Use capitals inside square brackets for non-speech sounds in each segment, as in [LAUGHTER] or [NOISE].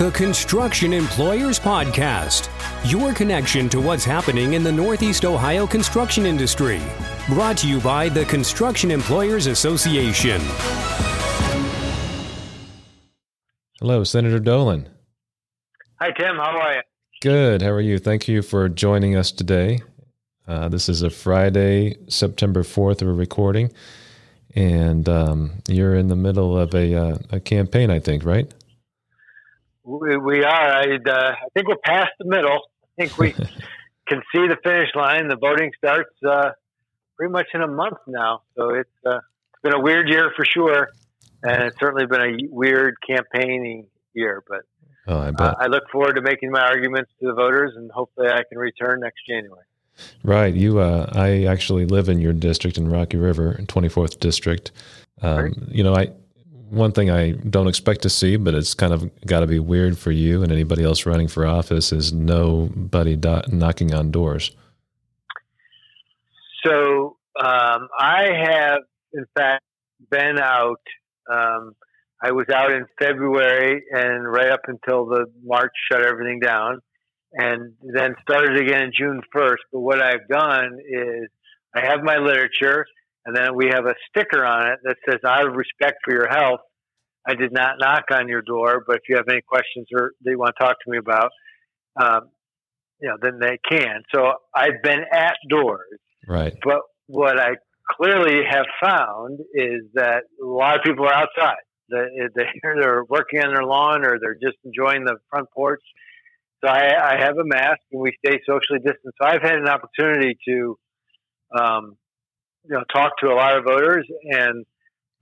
the Construction Employers Podcast, your connection to what's happening in the Northeast Ohio construction industry. Brought to you by the Construction Employers Association. Hello, Senator Dolan. Hi, Tim. How are you? Good. How are you? Thank you for joining us today. Uh, this is a Friday, September 4th, we're recording. And um, you're in the middle of a, uh, a campaign, I think, right? We, we are. I, uh, I think we're past the middle. I think we [LAUGHS] can see the finish line. The voting starts uh, pretty much in a month now. So it's, uh, it's been a weird year for sure. And it's certainly been a weird campaigning year. But oh, I, bet. I look forward to making my arguments to the voters and hopefully I can return next January. Right. You, uh, I actually live in your district in Rocky River, 24th district. Um. You know, I one thing I don't expect to see, but it's kind of got to be weird for you and anybody else running for office is nobody do- knocking on doors. So um, I have, in fact, been out. Um, I was out in February and right up until the March shut everything down, and then started again in June 1st. But what I've done is I have my literature and then we have a sticker on it that says, out of respect for your health, I did not knock on your door, but if you have any questions or that you want to talk to me about, um, you know, then they can. So I've been at doors. Right. But what I clearly have found is that a lot of people are outside. [LAUGHS] They're working on their lawn or they're just enjoying the front porch. So I, I have a mask and we stay socially distant. So I've had an opportunity to um, you know talk to a lot of voters, and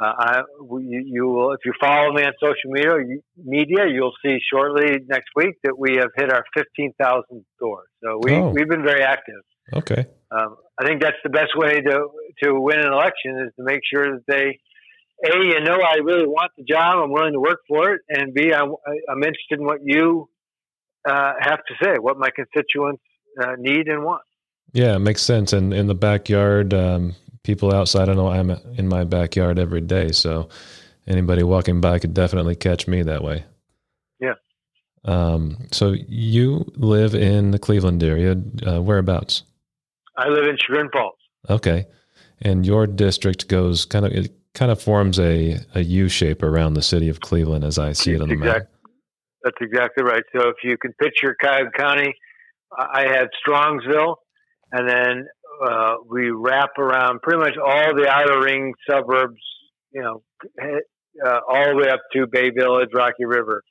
uh, I, you, you, will if you follow me on social media, media, you'll see shortly next week that we have hit our fifteen thousand doors. So we oh. we've been very active. Okay. Um, I think that's the best way to to win an election is to make sure that they a you know I really want the job, I'm willing to work for it, and b I'm I'm interested in what you uh, have to say, what my constituents uh, need and want. Yeah, it makes sense. And in the backyard, um, people outside. I know I'm in my backyard every day, so anybody walking by could definitely catch me that way. Yeah. Um, so you live in the Cleveland area. Uh, whereabouts? I live in Chagrin Falls. Okay, and your district goes kind of it kind of forms a a U shape around the city of Cleveland, as I see it on the map. That's exactly right. So if you can picture Cuyahoga County, I have Strongsville, and then uh, we wrap around pretty much all the outer ring suburbs, you know, uh, all the way up to Bay Village, Rocky River.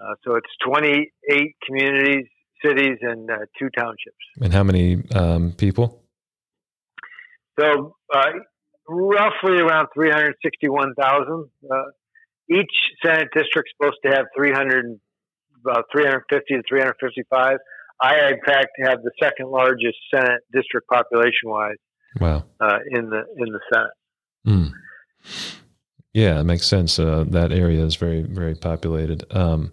Uh, so it's 28 communities, cities, and uh, two townships. And how many um, people? So uh, roughly around 361,000. Uh, each Senate district is supposed to have 300, about 350 to 355. I, in fact, have the second largest Senate district population wise. Wow. Uh, in the in the Senate. Mm. Yeah, it makes sense. Uh, that area is very very populated. Um,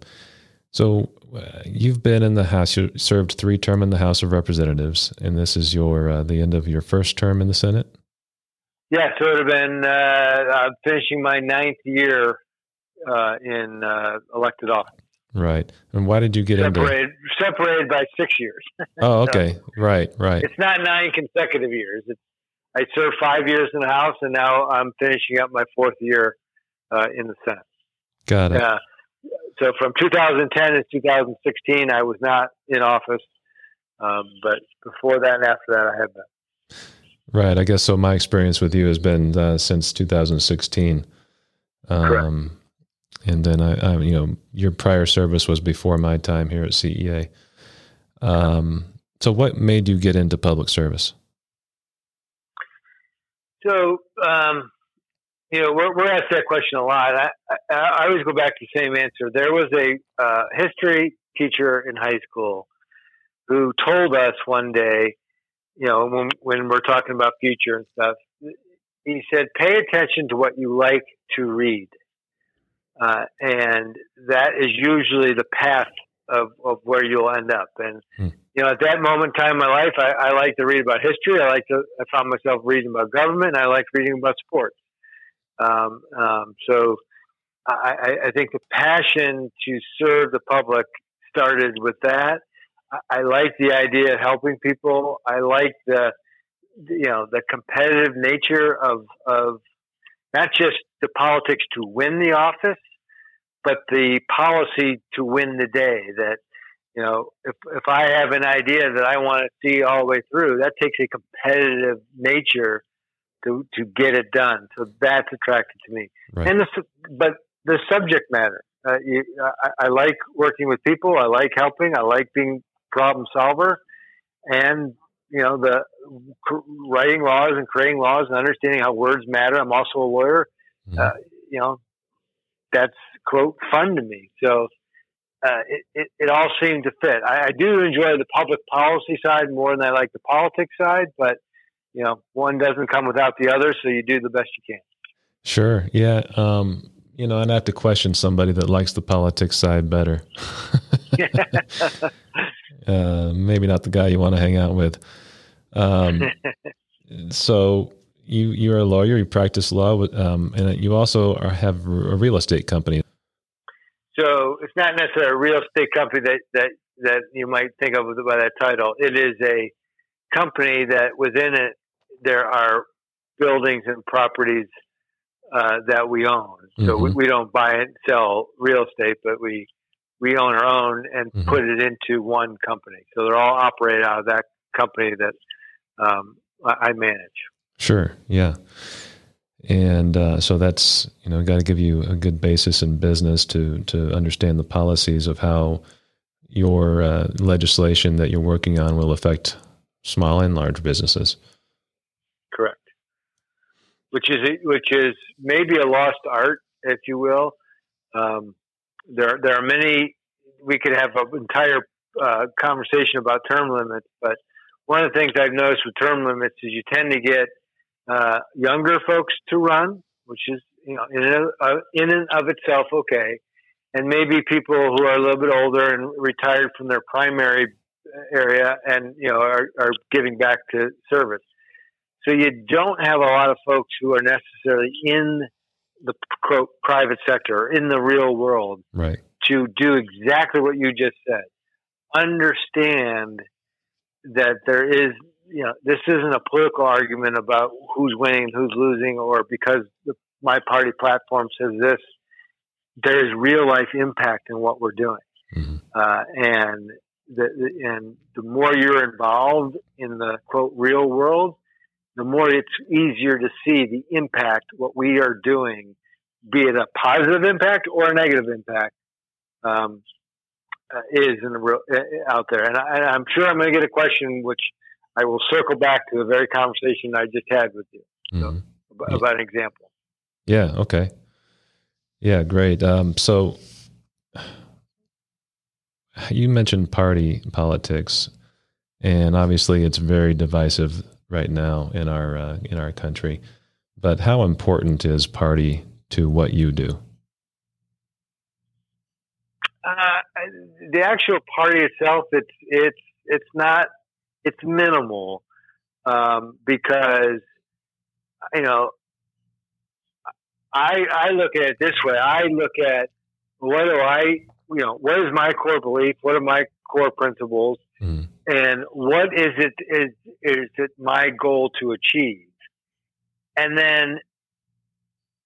so uh, you've been in the House. You served three term in the House of Representatives, and this is your uh, the end of your first term in the Senate. Yeah, so it would have been uh, finishing my ninth year uh, in elected office. Right. And why did you get separated, into separated by six years? Oh, [LAUGHS] okay. so right, right. It's not nine consecutive years. It's I served five years in the House, and now I'm finishing up my fourth year uh, in the Senate. Got it. Uh, so from 2010 to 2016, I was not in office, um, but before that and after that, I have been. Right. I guess so. My experience with you has been uh, since 2016. Um, Correct and then I, I, you know, your prior service was before my time here at CEA. Um, so, what made you get into public service? So, um, you know, we're, we're asked that question a lot. I, I, I, always go back to the same answer. There was a uh, history teacher in high school who told us one day, you know, when, when we're talking about future and stuff, he said, pay attention to what you like to read. Uh, and that is usually the path of, of where you'll end up. And, hmm. you know, at that moment in time in my life, I, I like to read about history. I like to, I found myself reading about government. I like reading about sports. Um, um, so I, I think the passion to serve the public started with that. I, I like the idea of helping people. I like the you know the competitive nature of of not just the politics to win the office, but the policy to win the day. That you know, if if I have an idea that I want to see all the way through, that takes a competitive nature to to get it done. So that's attracted to me. Right. And the, but the subject matter. Uh, you, I, I, like working with people. I like helping. I like being problem solver, and you know the writing laws and creating laws and understanding how words matter. I'm also a lawyer. Mm-hmm. Uh, you know, that's quote fun to me. So uh, it, it, it all seemed to fit. I, I do enjoy the public policy side more than I like the politics side, but you know, one doesn't come without the other, so you do the best you can. Sure. Yeah. Um, you know, and I have to question somebody that likes the politics side better. [LAUGHS] uh, maybe not the guy you want to hang out with. Um, [LAUGHS] so you you're a lawyer. You practice law, um, and you also are, have a real estate company. So it's not necessarily a real estate company that that that you might think of by that title. It is a company that within it there are buildings and properties uh, that we own. So mm-hmm. we, we, don't buy and sell real estate, but we we own our own and mm-hmm. put it into one company. So they're all operated out of that company that um, I manage. Sure. Yeah. And uh, so that's you know got to give you a good basis in business to to understand the policies of how your uh, legislation that you're working on will affect small and large businesses. Correct. Which is which is maybe a lost art, if you will. Um, there there are many. We could have an entire uh, conversation about term limits, but one of the things I've noticed with term limits is you tend to get uh, younger folks to run, which is you know in and, uh, in and of itself okay, and maybe people who are a little bit older and retired from their primary area and you know are, are giving back to service. So you don't have a lot of folks who are necessarily in the quote private sector in the real world right. to do exactly what you just said. Understand that there is, you know, this isn't a political argument about who's winning who's losing, or because the, my party platform says this. There is real life impact in what we're doing, mm-hmm. uh, and the, the, and the more you're involved in the quote real world, the more it's easier to see the impact what we are doing, be it a positive impact or a negative impact. Um, uh, is in the real, uh, out there. And, I, am sure I'm going to get a question which I will circle back to the very conversation I just had with you mm-hmm. about, about, an example. Yeah. Okay. Yeah. Great. Um, so you mentioned party politics, and obviously it's very divisive right now in our uh, in our country. But how important is party to what you do? Uh, the actual party itself, it's it's it's not it's minimal um, because you know I I look at it this way. I look at what do I you know what is my core belief? What are my core principles? Mm. And what is it is is it my goal to achieve? And then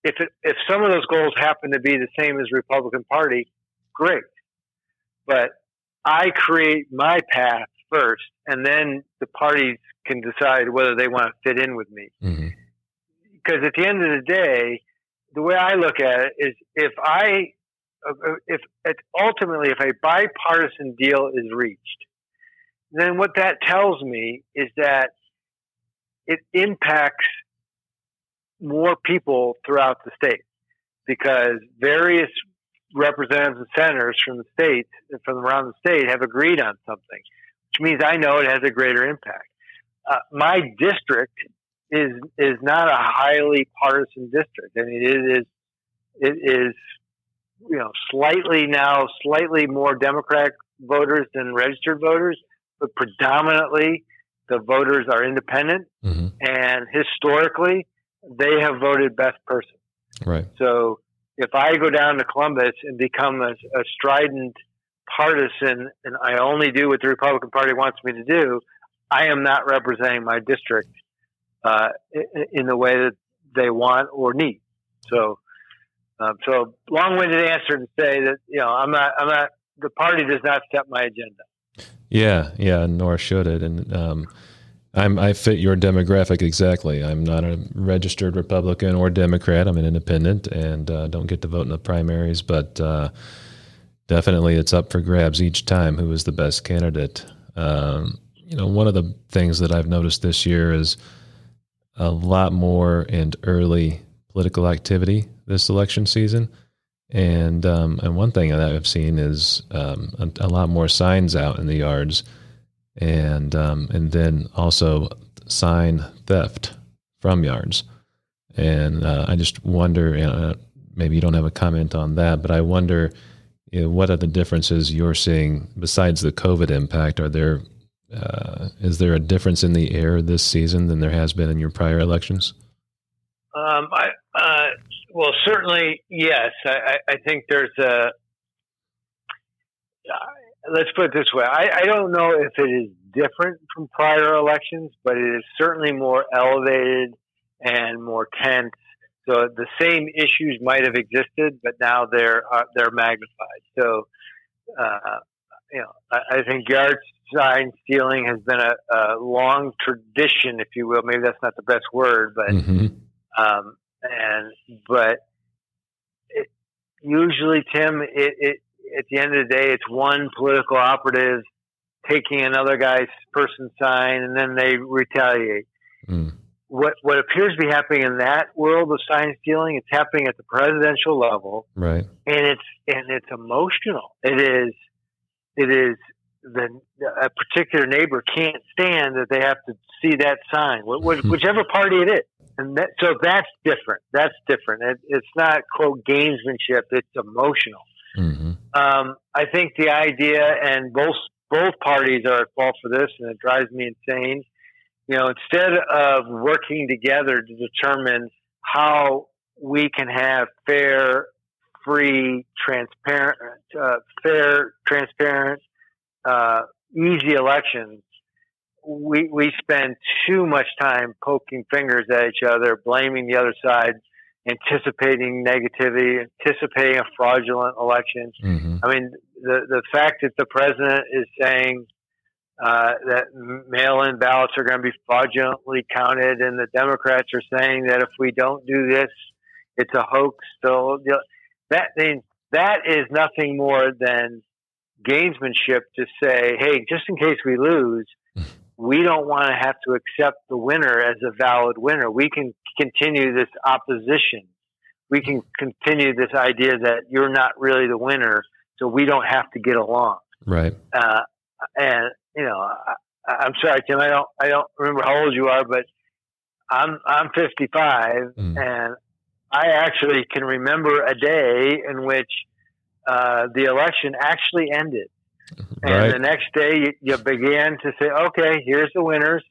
if it, if some of those goals happen to be the same as Republican Party, great. But I create my path first, and then the parties can decide whether they want to fit in with me. Mm-hmm. Because at the end of the day, the way I look at it is if I, if ultimately, if a bipartisan deal is reached, then what that tells me is that it impacts more people throughout the state because various representatives and senators from the state, from around the state, have agreed on something, which means I know it has a greater impact. Uh, my district is is not a highly partisan district. I mean, it is it is you know slightly now slightly more Democratic voters than registered voters, but predominantly the voters are independent, mm-hmm. and historically they have voted best person. Right. So if I go down to Columbus and become a, a strident partisan and I only do what the Republican Party wants me to do, I am not representing my district uh, in the way that they want or need. So, um, so long-winded answer to say that you know I'm not I'm not the party does not set my agenda. Yeah, yeah, nor should it. And um, I'm I fit your demographic exactly. I'm not a registered Republican or Democrat. I'm an independent and uh, don't get to vote in the primaries, but uh, definitely it's up for grabs each time who is the best candidate. Um, you know, one of the things that I've noticed this year is a lot more and early political activity this election season. And um, and one thing that I've seen is um, a, a, lot more signs out in the yards and um, and then also sign theft from yards. And uh, I just wonder, uh, maybe you don't have a comment on that, but I wonder you know, what are the differences you're seeing besides the COVID impact? Are there uh, is there a difference in the air this season than there has been in your prior elections? Um, I, uh, well, certainly yes. I, I, think there's a let's put it this way. I, I don't know if it is different from prior elections, but it is certainly more elevated and more tense. So the same issues might have existed, but now they're uh, they're magnified. So, uh, you know, I, I, think yard sign stealing has been a, a, long tradition, if you will. Maybe that's not the best word, but mm-hmm. um, and but it, usually, Tim, it, it at the end of the day, it's one political operative taking another guy's person sign, and then they retaliate. Mm. What what appears to be happening in that world of sign dealing, it's happening at the presidential level, right? And it's and it's emotional. It is it is the a particular neighbor can't stand that they have to see that sign, [LAUGHS] whichever party it is and that, so that's different. That's different. It, it's not quote gamesmanship. It's emotional. Mm-hmm. Um, I think the idea, and both both parties are at fault for this, and it drives me insane. You know, instead of working together to determine how we can have fair, free, transparent, uh, fair, transparent, uh, easy elections, we we spend too much time poking fingers at each other, blaming the other side, anticipating negativity, anticipating a fraudulent election. Mm-hmm. I mean, the the fact that the president is saying uh, that mail-in ballots are going to be fraudulently counted, and the Democrats are saying that if we don't do this, it's a hoax. So that means that is nothing more than gamesmanship to say, hey, just in case we lose, [LAUGHS] we don't want to have to accept the winner as a valid winner. We can continue this opposition. We can continue this idea that you're not really the winner, so we don't have to get along. Right. Uh, and you know, I, am sorry, Tim. I don't. I don't remember how old you are, but I'm I'm 55, mm. and I actually can remember a day in which uh, the election actually ended. And right. the next day, you, you began to say, okay, here's the winners.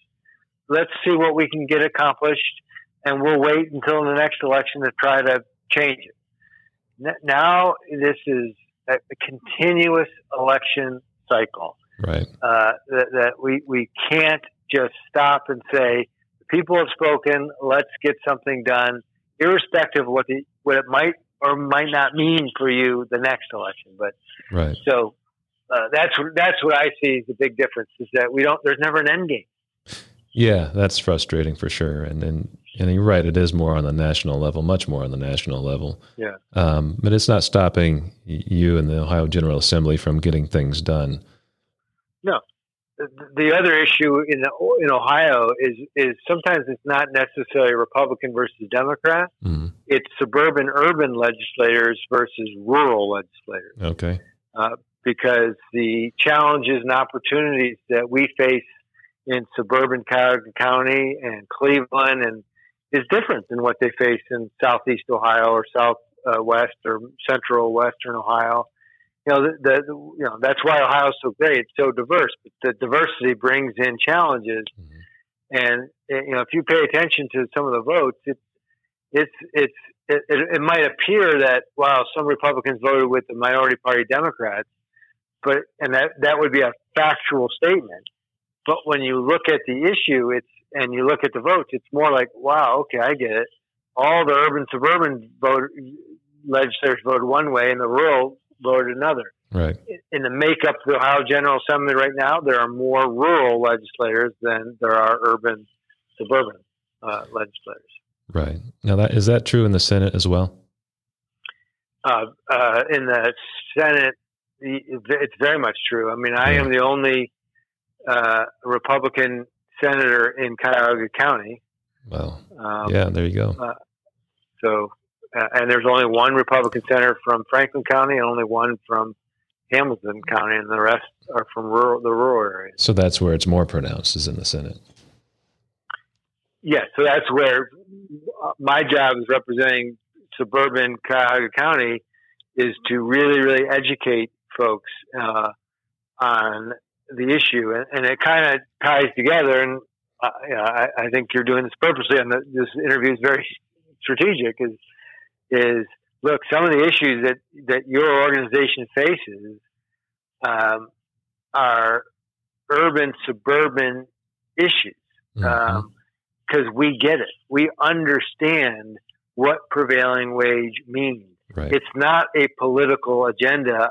Let's see what we can get accomplished, and we'll wait until the next election to try to change it. Now, this is a, continuous election cycle. Right. Uh, that, that we, we can't just stop and say, people have spoken, let's get something done, irrespective of what, the, what it might or might not mean for you the next election. But right. so uh, that's that's what I see is the big difference is that we don't. There's never an end game. Yeah, that's frustrating for sure. And and and you're right. It is more on the national level, much more on the national level. Yeah. Um, but it's not stopping you and the Ohio General Assembly from getting things done. No. The, the other issue in in Ohio is is sometimes it's not necessarily Republican versus Democrat. Mm-hmm. It's suburban urban legislators versus rural legislators. Okay. Uh, because the challenges and opportunities that we face in suburban Cuyahoga County and Cleveland and is different than what they face in southeast Ohio or southwest uh, or central western Ohio. You know, the, the, you know that's why Ohio is so great. It's so diverse, but the diversity brings in challenges. Mm-hmm. And you know, if you pay attention to some of the votes, it's it's it's it, it, it might appear that wow, some Republicans voted with the minority party Democrats, but and that that would be a factual statement. But when you look at the issue, it's and you look at the votes, it's more like wow, okay, I get it. All the urban suburban vote legislators voted one way, and the rural voted another. Right. In the makeup of the Ohio General Assembly right now, there are more rural legislators than there are urban suburban uh, legislators. Right. Now, that is that true in the Senate as well? Uh, uh, in the Senate, it's very much true. I mean, I am the only uh, Republican senator in Cuyahoga County. Well, um, yeah, there you go. Uh, so, uh, and there's only one Republican senator from Franklin County, and only one from Hamilton County, and the rest are from rural the rural areas. So that's where it's more pronounced, is in the Senate. Yes, yeah, so that's where my job is representing suburban Cuyahoga County is to really, really educate folks uh, on the issue, and, and it kind of ties together. And uh, you know, I, I, think you're doing this purposely, and the, this interview is very [LAUGHS] strategic. Is is look some of the issues that that your organization faces um, are urban suburban issues. Mm-hmm. Um, because we get it. We understand what prevailing wage means. Right. It's not a political agenda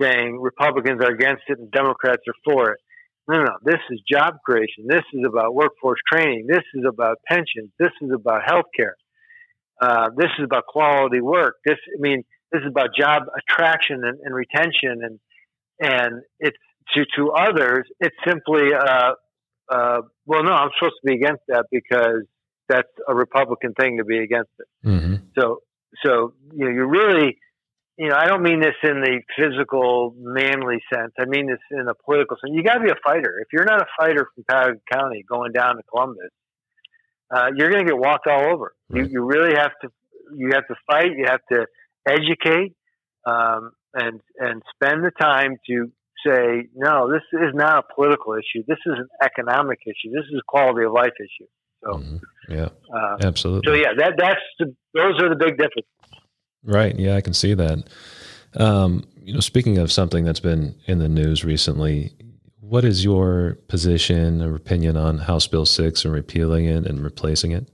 saying Republicans are against it and Democrats are for it. No, no, this is job creation. This is about workforce training. This is about pensions. This is about health care. Uh, this is about quality work. This, I mean, this is about job attraction and, and retention, and and it's to to others. It's simply uh, uh, well, no, I'm supposed to be against that because that's a Republican thing to be against it. Mm-hmm. So, so you know, you really, you know, I don't mean this in the physical, manly sense. I mean this in a political sense. You got to be a fighter. If you're not a fighter from Cuyahoga County going down to Columbus, uh, you're going to get walked all over. Right. You, you really have to. You have to fight. You have to educate um, and and spend the time to say, no, this is not a political issue. This is an economic issue. This is a quality of life issue. So, mm-hmm. yeah, uh, absolutely. So, yeah, that that's the, those are the big differences. Right. Yeah, I can see that. Um, you know, speaking of something that's been in the news recently, what is your position or opinion on House Bill 6 and repealing it and replacing it?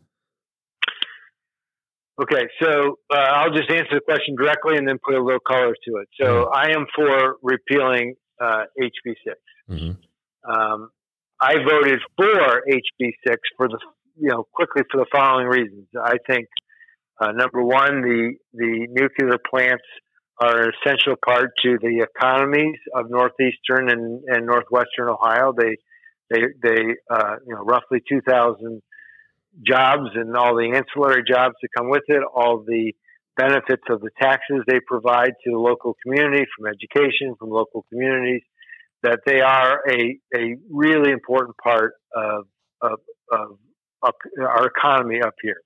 Okay, so uh, I'll just answer the question directly and then put a little color to it. So mm-hmm. I am for repealing uh, HB6. Mm-hmm. Um, I voted for HB6 for the you know quickly for the following reasons. I think uh, number one, the the nuclear plants are an essential part to the economies of northeastern and, and northwestern Ohio. They they they uh, you know roughly two thousand jobs and all the ancillary jobs that come with it, all the benefits of the taxes they provide to the local community from education, from local communities, that they are a, a really important part of, of, of, of our economy up here.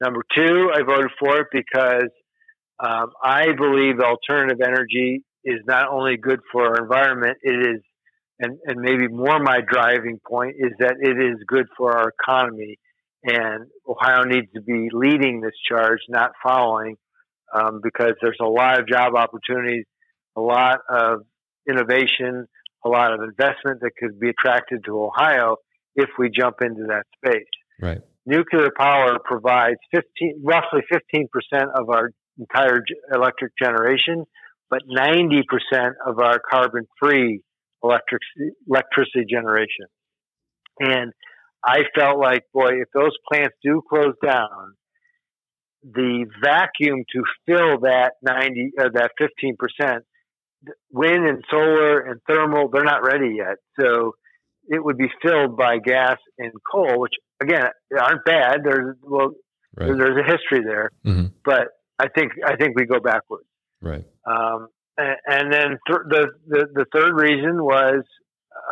Number two, I voted for it because um, I believe alternative energy is not only good for our environment, it is, and, and maybe more my driving point is that it is good for our economy. And Ohio needs to be leading this charge, not following um, because there's a lot of job opportunities, a lot of innovation, a lot of investment that could be attracted to Ohio if we jump into that space. Right. Nuclear power provides 15, roughly 15% of our entire electric generation, but 90% of our carbon free electric, electricity generation. And I felt like, boy, if those plants do close down, the vacuum to fill that 90 or uh, that 15% wind and solar and thermal they're not ready yet so it would be filled by gas and coal which again aren't bad there's well right. there's a history there mm-hmm. but i think i think we go backwards right um, and, and, then th- the, the the third reason was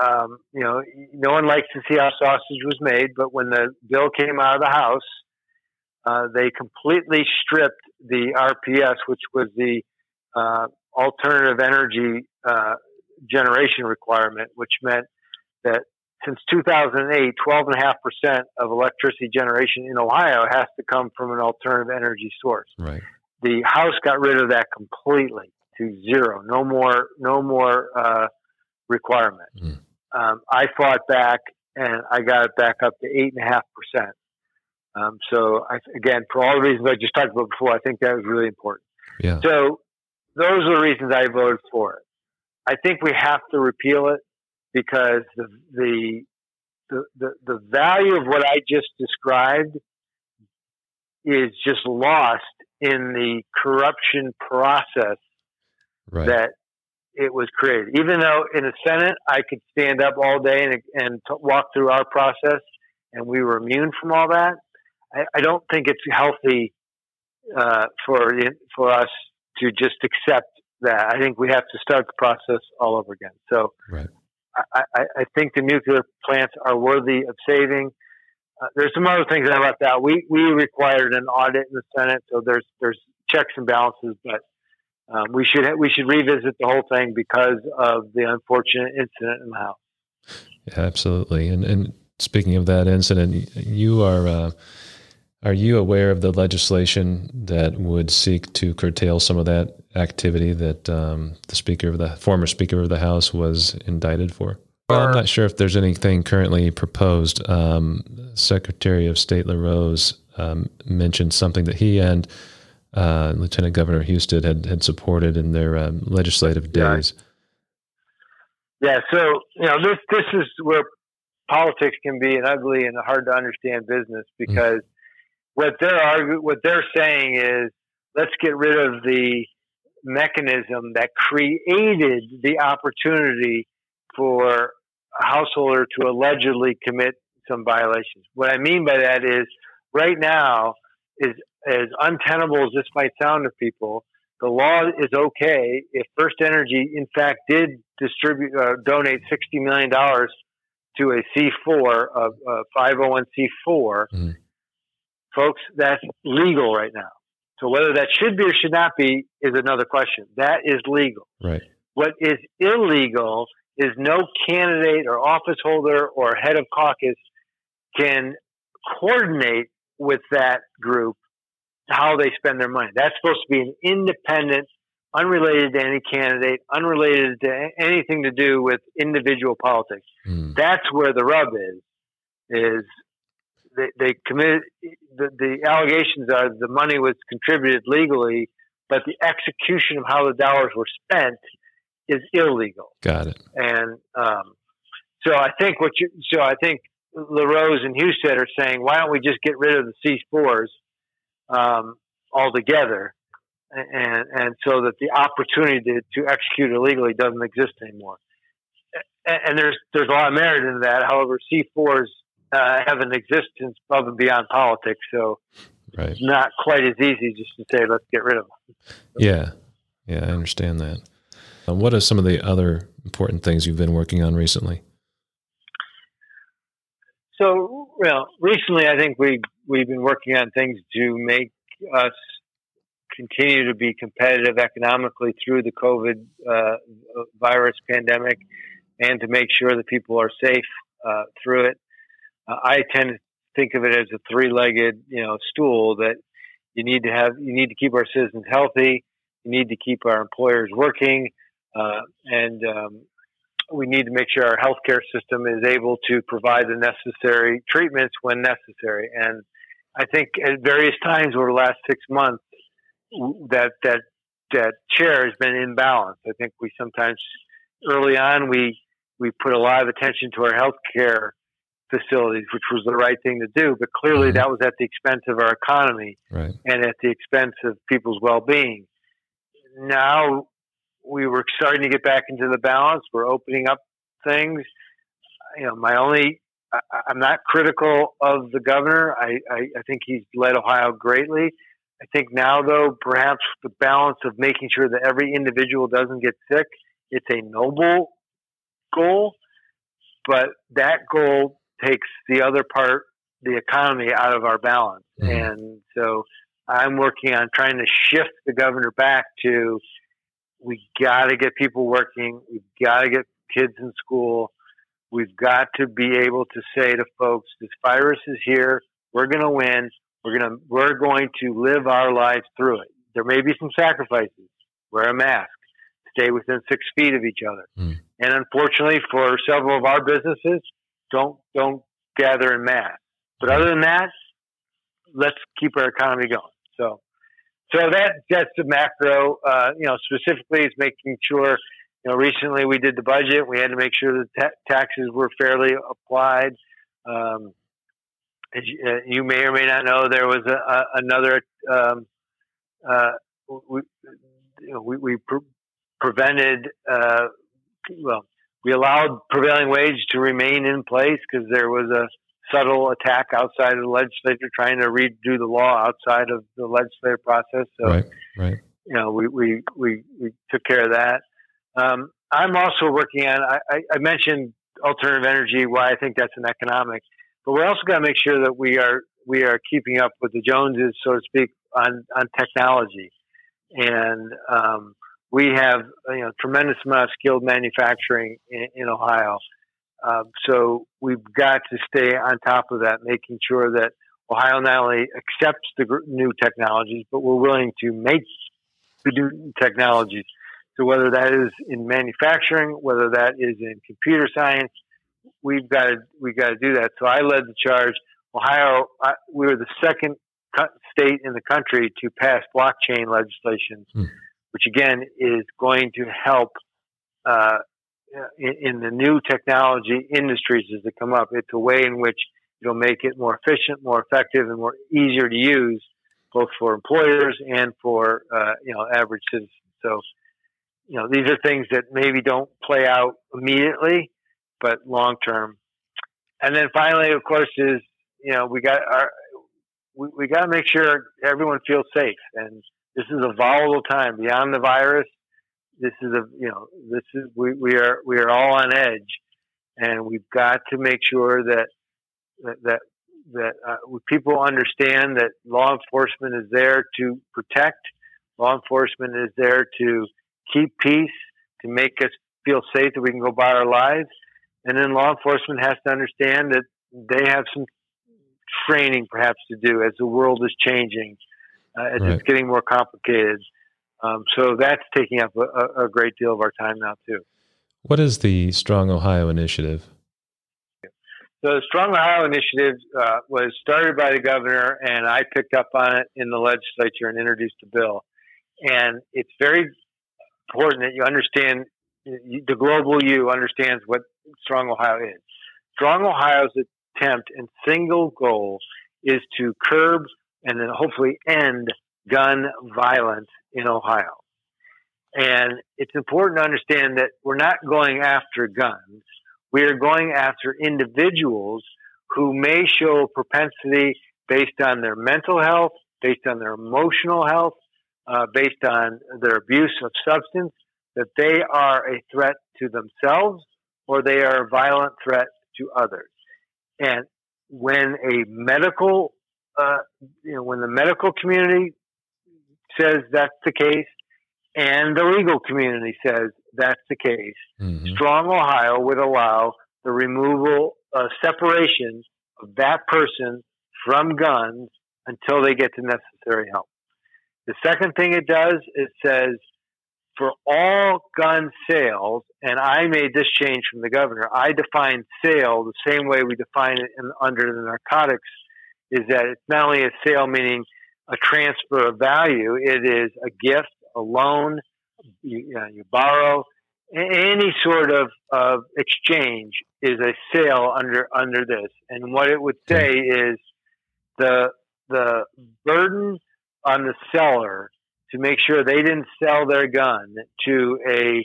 um, you know no one likes to see how sausage was made but when the bill came out of the house uh, they completely stripped the RPS, which was the uh, alternative energy uh, generation requirement, which meant that since 2008, 12.5% of electricity generation in Ohio has to come from an alternative energy source. Right. The House got rid of that completely to zero. No more, no more uh, requirement. Mm. Um, I fought back and I got it back up to eight and a half percent. Um, so I, again, for all the reasons I just talked about before, I think that was really important. Yeah. So those are the reasons I voted for it. I think we have to repeal it because the, the the, the, the value of what I just described is just lost in the corruption process right. that it was created. Even though in the Senate I could stand up all day and, and t- walk through our process and we were immune from all that, I, I don't think it's healthy uh, for for us to just accept that. I think we have to start the process all over again. So right. I, I, I, think the nuclear plants are worthy of saving. Uh, there's some other things that I left out. We we required an audit in the Senate, so there's there's checks and balances, but um, we should we should revisit the whole thing because of the unfortunate incident in the House. Yeah, absolutely. And and speaking of that incident, you are. Uh, are you aware of the legislation that would seek to curtail some of that activity that um, the speaker of the former speaker of the House was indicted for? Well, I'm not sure if there's anything currently proposed. Um, Secretary of State LaRose um, mentioned something that he and uh, Lieutenant Governor Husted had, had supported in their um, legislative days. Yeah. yeah. So you know this this is where politics can be an ugly and hard to understand business mm. because mm what they're argu- what they're saying is let's get rid of the mechanism that created the opportunity for a Householder to allegedly commit some violations. What I mean by that is right now is as untenable as this might sound to people, the law is okay if FirstEnergy, in fact, did distribute uh, donate sixty million dollars to a C four, a five hundred oh one C four. Mm-hmm folks, that's legal right now. So whether that should be or should not be is another question. That is legal. Right. What is illegal is no candidate or office holder or head of caucus can coordinate with that group how they spend their money. That's supposed to be an independent, unrelated to any candidate, unrelated to anything to do with individual politics. Mm. That's where the rub is. Is they, they committed the, the allegations are the money was contributed legally, but the execution of how the dollars were spent is illegal. Got it. And um, so I think what you so I think LaRose and Husted are saying, why don't we just get rid of the C fours um, altogether, and and so that the opportunity to, to execute illegally doesn't exist anymore. And, and there's there's a lot of merit in that. However, C fours uh, have an existence above and beyond politics. So right. it's not quite as easy just to say, let's get rid of them. Yeah. Yeah, I understand that. Um, what are some of the other important things you've been working on recently? So, well, recently I think we we've been working on things to make us continue to be competitive economically through the COVID uh, virus pandemic, and to make sure that people are safe uh, through it. Uh, I tend to think of it as a three-legged, you know, stool that you need to have. You need to keep our citizens healthy. You need to keep our employers working, uh, and um, we need to make sure our healthcare system is able to provide the necessary treatments when necessary. And I think at various times over the last six months, that that that chair has been imbalanced. I think we sometimes early on we we put a lot of attention to our healthcare facilities, which was the right thing to do. But clearly, mm-hmm. that was at the expense of our economy right. and at the expense of people's well-being. Now we were starting to get back into the balance. We're opening up things. You know, my only I, am not critical of the governor. I, I, I think he's led Ohio greatly. I think now, though, perhaps the balance of making sure that every individual doesn't get sick, it's a noble goal, but that goal takes the other part, the economy, out of our balance. Mm-hmm. And so I'm working on trying to shift the governor back to we got to get people working, We've got to get kids in school, We've got to be able to say to folks, this virus is here. We're going to win. We're going to, we're going to live our lives through it. There may be some sacrifices. Wear a mask. Stay within six feet of each other. Mm. And unfortunately for several of our businesses, don't, don't gather in mass. But other than that, let's keep our economy going. So, so that that's the macro. Uh, you know, specifically, is making sure you know, recently we did the budget. We had to make sure the ta- taxes were fairly applied. Um, as you, uh, you, may or may not know, there was a, a, another. Um, uh, we, you know, we, we pre- prevented. Uh, well, we allowed prevailing wage to remain in place because there was a subtle attack outside of the legislature trying to redo the law outside of the legislative process. So, right, right. You know, we, we, we, we took care of that. Um, I'm also working on. I, I, mentioned alternative energy. Why I think that's an economic, but we're also got to make sure that we are we are keeping up with the Joneses, so to speak, on on technology, and um, we have you know tremendous amount of skilled manufacturing in, in Ohio. Um, so we've got to stay on top of that, making sure that Ohio not only accepts the new technologies, but we're willing to make the new technologies so whether that is in manufacturing, whether that is in computer science, we've got to we've got to do that. So I led the charge. Ohio, I, we were the second state in the country to pass blockchain legislation, hmm. which again is going to help uh, in, the new technology industries as they come up. It's a way in which it'll make it more efficient, more effective, and more easier to use, both for employers and for uh, you know average citizens. So you know, these are things that maybe don't play out immediately, but long term. And then finally, of course, is you know we got our we, we got to make sure everyone feels safe. And this is a volatile time beyond the virus. This is a you know this is we, we are we are all on edge, and we've got to make sure that that that, that uh, people understand that law enforcement is there to protect. Law enforcement is there to keep peace, to make us feel safe that we can go by our lives. And then law enforcement has to understand that they have some training perhaps to do as the world is changing, uh, as right. it's getting more complicated. Um, so that's taking up a, a, great deal of our time now too. What is the Strong Ohio Initiative? The Strong Ohio Initiative uh, was started by the governor, and I picked up on it in the legislature and introduced the bill. And it's very important that you understand the global you understands what Strong Ohio is. Strong Ohio's attempt and single goal is to curb and then hopefully end gun violence in Ohio. And it's important to understand that we're not going after guns. We are going after individuals who may show propensity based on their mental health, based on their emotional health, uh, based on their abuse of substance, that they are a threat to themselves or they are a violent threat to others. And when a medical, uh, you know, when the medical community says that's the case, and the legal community says that's the case, mm-hmm. Strong Ohio would allow the removal, uh, separation of that person from guns until they get the necessary help. The second thing it does, it says for all gun sales, and I made this change from the governor, I define sale the same way we define it in, under the narcotics, is that it's not only a sale, meaning a transfer of value, it is a gift, a loan, you, you, know, you borrow, any sort of, of exchange is a sale under under this. And what it would say is the the burden on the seller to make sure they didn't sell their gun to a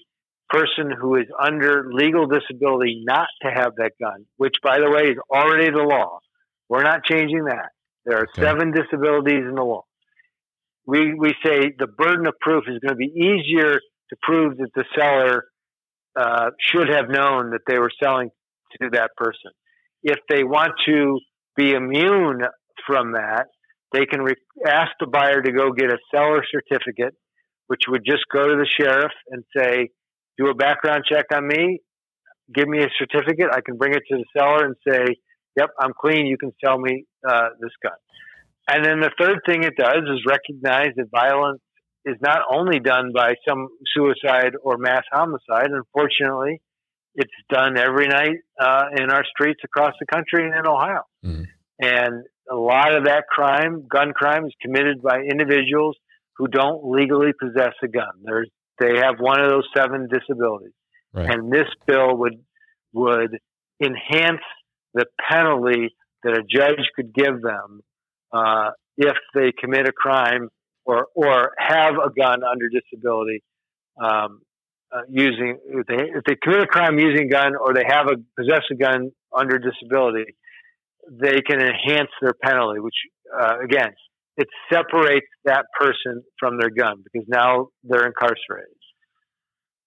person who is under legal disability not to have that gun, which, by the way, is already the law. We're not changing that. There are okay. seven disabilities in the law. We, we say the burden of proof is going to be easier to prove that the seller uh, should have known that they were selling to that person. If they want to be immune from that, they can re- ask the buyer to go get a seller certificate, which would just go to the sheriff and say, do a background check on me. give me a certificate. I can bring it to the seller and say, "Yep, I'm clean. You can sell me uh, this gun." And then the third thing it does is recognize that violence is not only done by some suicide or mass homicide. Unfortunately, it's done every night uh, in our streets across the country and in Ohio. Mm-hmm. And a lot of that crime, gun crime, is committed by individuals who don't legally possess a gun. There's, they have one of those seven disabilities, right. and this bill would would enhance the penalty that a judge could give them uh, if they commit a crime or or have a gun under disability um, uh, using if they if they commit a crime using a gun or they have a possess a gun under disability, they can enhance their penalty. Which uh, again, it separates that person from their gun because now they're incarcerated.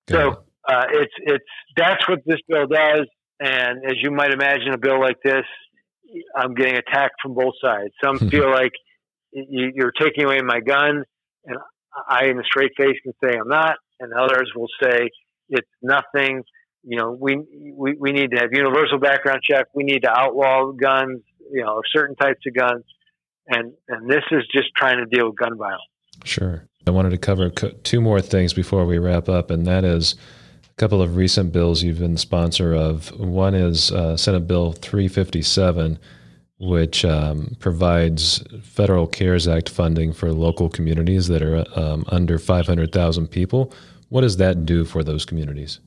So uh, it's it's that's what this bill does. And as you might imagine, a bill like this, I'm getting attacked from both sides. Some hmm. feel like you're taking away my gun, and I, in a straight face, can say I'm not and others will say it's nothing. You know, we, we, we need to have universal background check. We need to outlaw guns, you know, certain types of guns. And, and this is just trying to deal with gun violence. Sure. I wanted to cover two more things before we wrap up, and that is a couple of recent bills you've been sponsor of. One is uh, Senate Bill 357, which um, provides federal CARES Act funding for local communities that are um, under 500,000 people what does that do for those communities?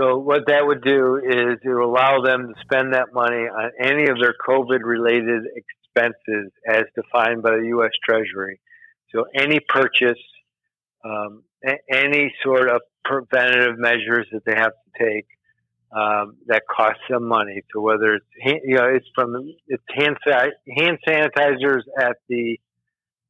So what that would do is it will allow them to spend that money on any of their COVID related expenses as defined by the U.S. Treasury. So any purchase, um, any sort of preventative measures that they have to take um, that cost them money. So whether it's you know it's from it's hand hand sanitizers at the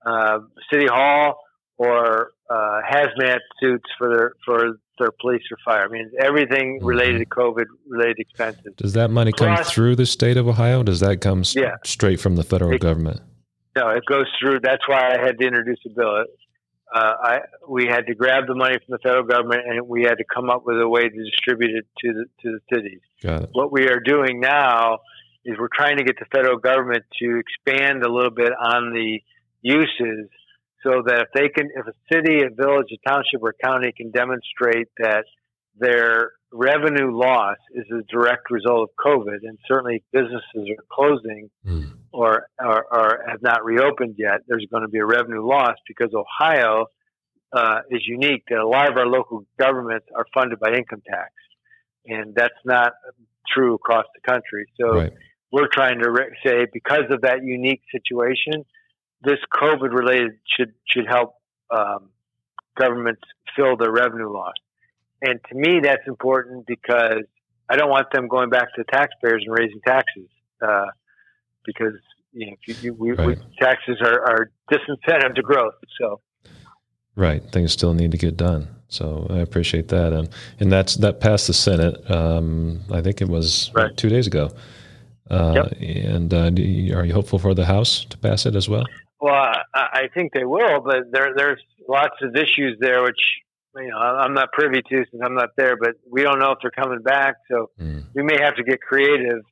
uh, city hall or uh, hazmat suits for their for their police or fire. I mean, everything mm-hmm. related to COVID related expenses. Does that money come through the state of Ohio? Does that come yeah. straight from the federal it, government? No, it goes through. That's why I had to introduce a bill. Uh, I we had to grab the money from the federal government, and we had to come up with a way to distribute it to the to the cities. What we are doing now is we're trying to get the federal government to expand a little bit on the uses so that if they can, if a city, a village, a township, or a county can demonstrate that their revenue loss is a direct result of COVID, and certainly businesses are closing mm. or, or, or, have not reopened yet, there's going to be a revenue loss because Ohio uh, is unique that a lot of our local governments are funded by income tax, and that's not true across the country. So right. we're trying to re- say because of that unique situation this COVID related should should help um, governments fill their revenue loss. And to me, that's important because I don't want them going back to the taxpayers and raising taxes uh, because you know you, you, we, right. we, taxes are, are disincentive to growth. So right, things still need to get done. So I appreciate that, and and that's that passed the Senate. Um, I think it was right. two days ago. Uh, yep. And uh, you, are you hopeful for the House to pass it as well? Well, I, I think they will, but there there's lots of issues there which you know I'm not privy to since I'm not there. But we don't know if they're coming back, so mm. we may have to get creative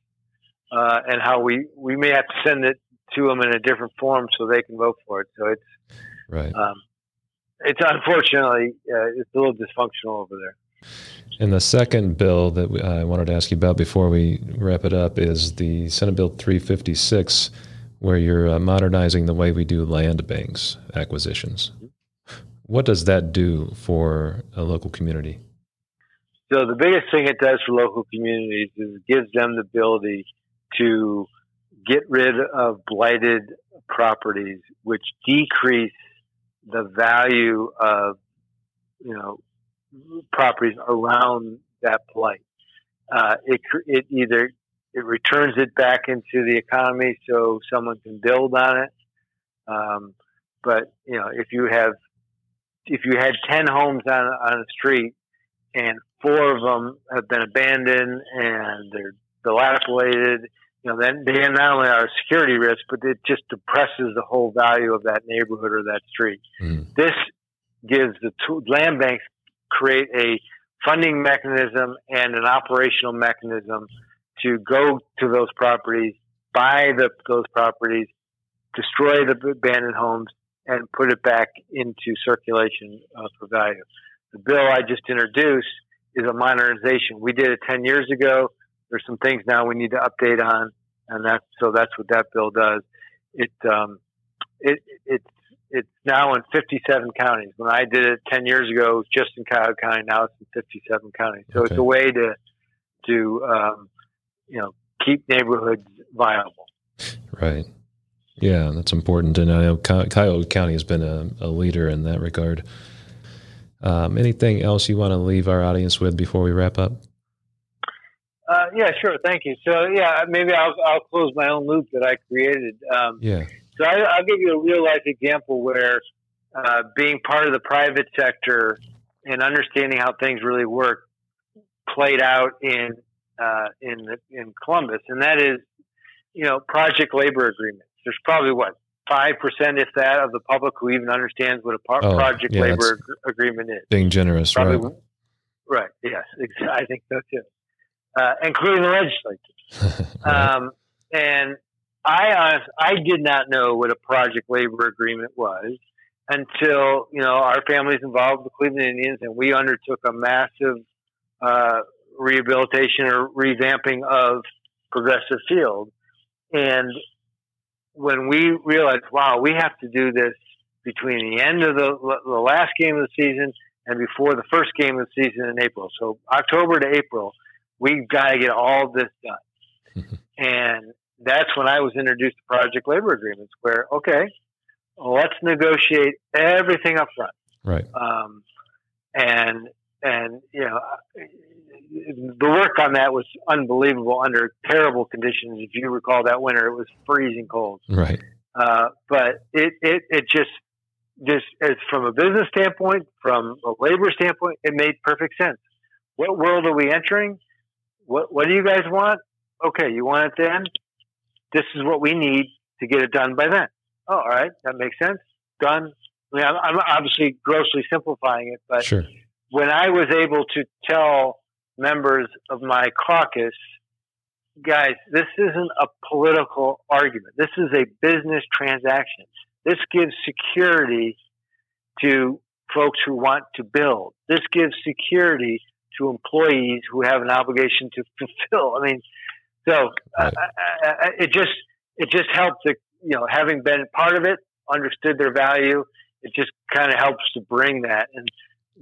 uh, and how we we may have to send it to them in a different form so they can vote for it. So it's right. Um, it's unfortunately uh, it's a little dysfunctional over there. And the second bill that we, I wanted to ask you about before we wrap it up is the Senate Bill 356 where you're uh, modernizing the way we do land banks acquisitions. What does that do for a local community? So the biggest thing it does for local communities is it gives them the ability to get rid of blighted properties, which decrease the value of you know properties around that blight. Uh, it it either it returns it back into the economy so someone can build on it. Um, but you know, if you have if you had ten homes on on a street and four of them have been abandoned and they're dilapidated, you know, then they not only are a security risk, but it just depresses the whole value of that neighborhood or that street. Mm. This gives the two, land banks create a funding mechanism and an operational mechanism to go to those properties, buy the, those properties, destroy the abandoned homes, and put it back into circulation uh, for value. The bill I just introduced is a modernization. We did it 10 years ago. There's some things now we need to update on, and that's so that's what that bill does. It um, it it's it's now in 57 counties. When I did it 10 years ago, it was just in Cuyahoga County. Now it's in 57 counties. So okay. it's a way to to um, you know keep neighborhoods viable. Right. Yeah, that's important. And I know Cuyahoga County has been a, a leader in that regard. Um, anything else you want to leave our audience with before we wrap up? Uh, yeah, sure. Thank you. So, yeah, maybe I'll, I'll close my own loop that I created. Um, yeah. So, I, will give you a real life example where uh, being part of the private sector and understanding how things really work played out in uh, in in Columbus, and that is, you know, project labor agreements. There's probably what five percent, if that, of the public who even understands what a oh, project yeah, labor ag- agreement is. Being generous, Probably, right? Right. Yes, I think so too, uh, including the legislature. [LAUGHS] right. um, and I, honest, I did not know what a project labor agreement was until you know our family's involved with the Cleveland Indians, and we undertook a massive uh, rehabilitation or revamping of Progressive Field, and when we realized, wow, we have to do this between the end of the, the last game of the season and before the first game of the season in April. So October to April, we've got to get all this done. [LAUGHS] and that's when I was introduced to project labor agreements, where okay, let's negotiate everything up front. Right. Um, and and you know the work on that was unbelievable under terrible conditions. If you recall that winter, it was freezing cold. Right. Uh, but it, it, it just, just as from a business standpoint, from a labor standpoint, it made perfect sense. What world are we entering? What, what do you guys want? Okay, you want it then? This is what we need to get it done by then. Oh, all right, that makes sense. Done. I mean, I'm, I'm obviously grossly simplifying it, but sure. when I was able to tell members of my caucus, guys, this isn't a political argument. This is a business transaction. This gives security to folks who want to build. This gives security to employees who have an obligation to [LAUGHS] fulfill. I mean, so uh, it just it just helped to you know having been part of it, understood their value. It just kind of helps to bring that and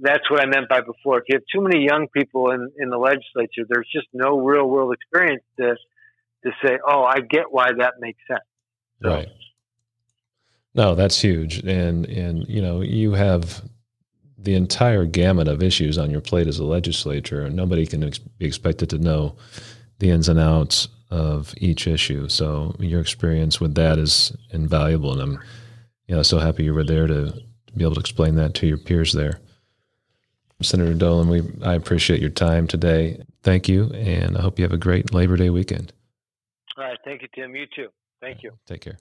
that's what I meant by before. If you have too many young people in, in the legislature, there's just no real world experience to to say, "Oh, I get why that makes sense." So, right. No, that's huge, and and you know you have the entire gamut of issues on your plate as a legislature, and nobody can ex- be expected to know the ins and outs of each issue. So your experience with that is invaluable, and I'm you know so happy you were there to, to be able to explain that to your peers there. Senator Dolan, we I appreciate your time today. Thank you, and I hope you have a great Labor Day weekend. All right, thank you, Tim. You too. Thank you. Take care.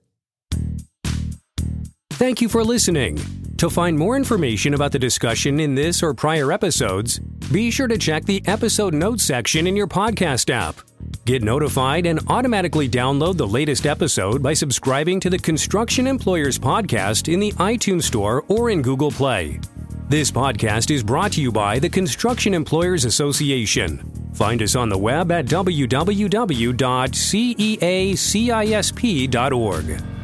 Thank you for listening. To find more information about the discussion in this or prior episodes, be sure to check the episode notes section in your podcast app. Get notified and automatically download the latest episode by subscribing to the Construction Employers Podcast in the iTunes Store or in Google Play. This podcast is brought to you by the Construction Employers Association. Find us on the web at www.ceacisp.org.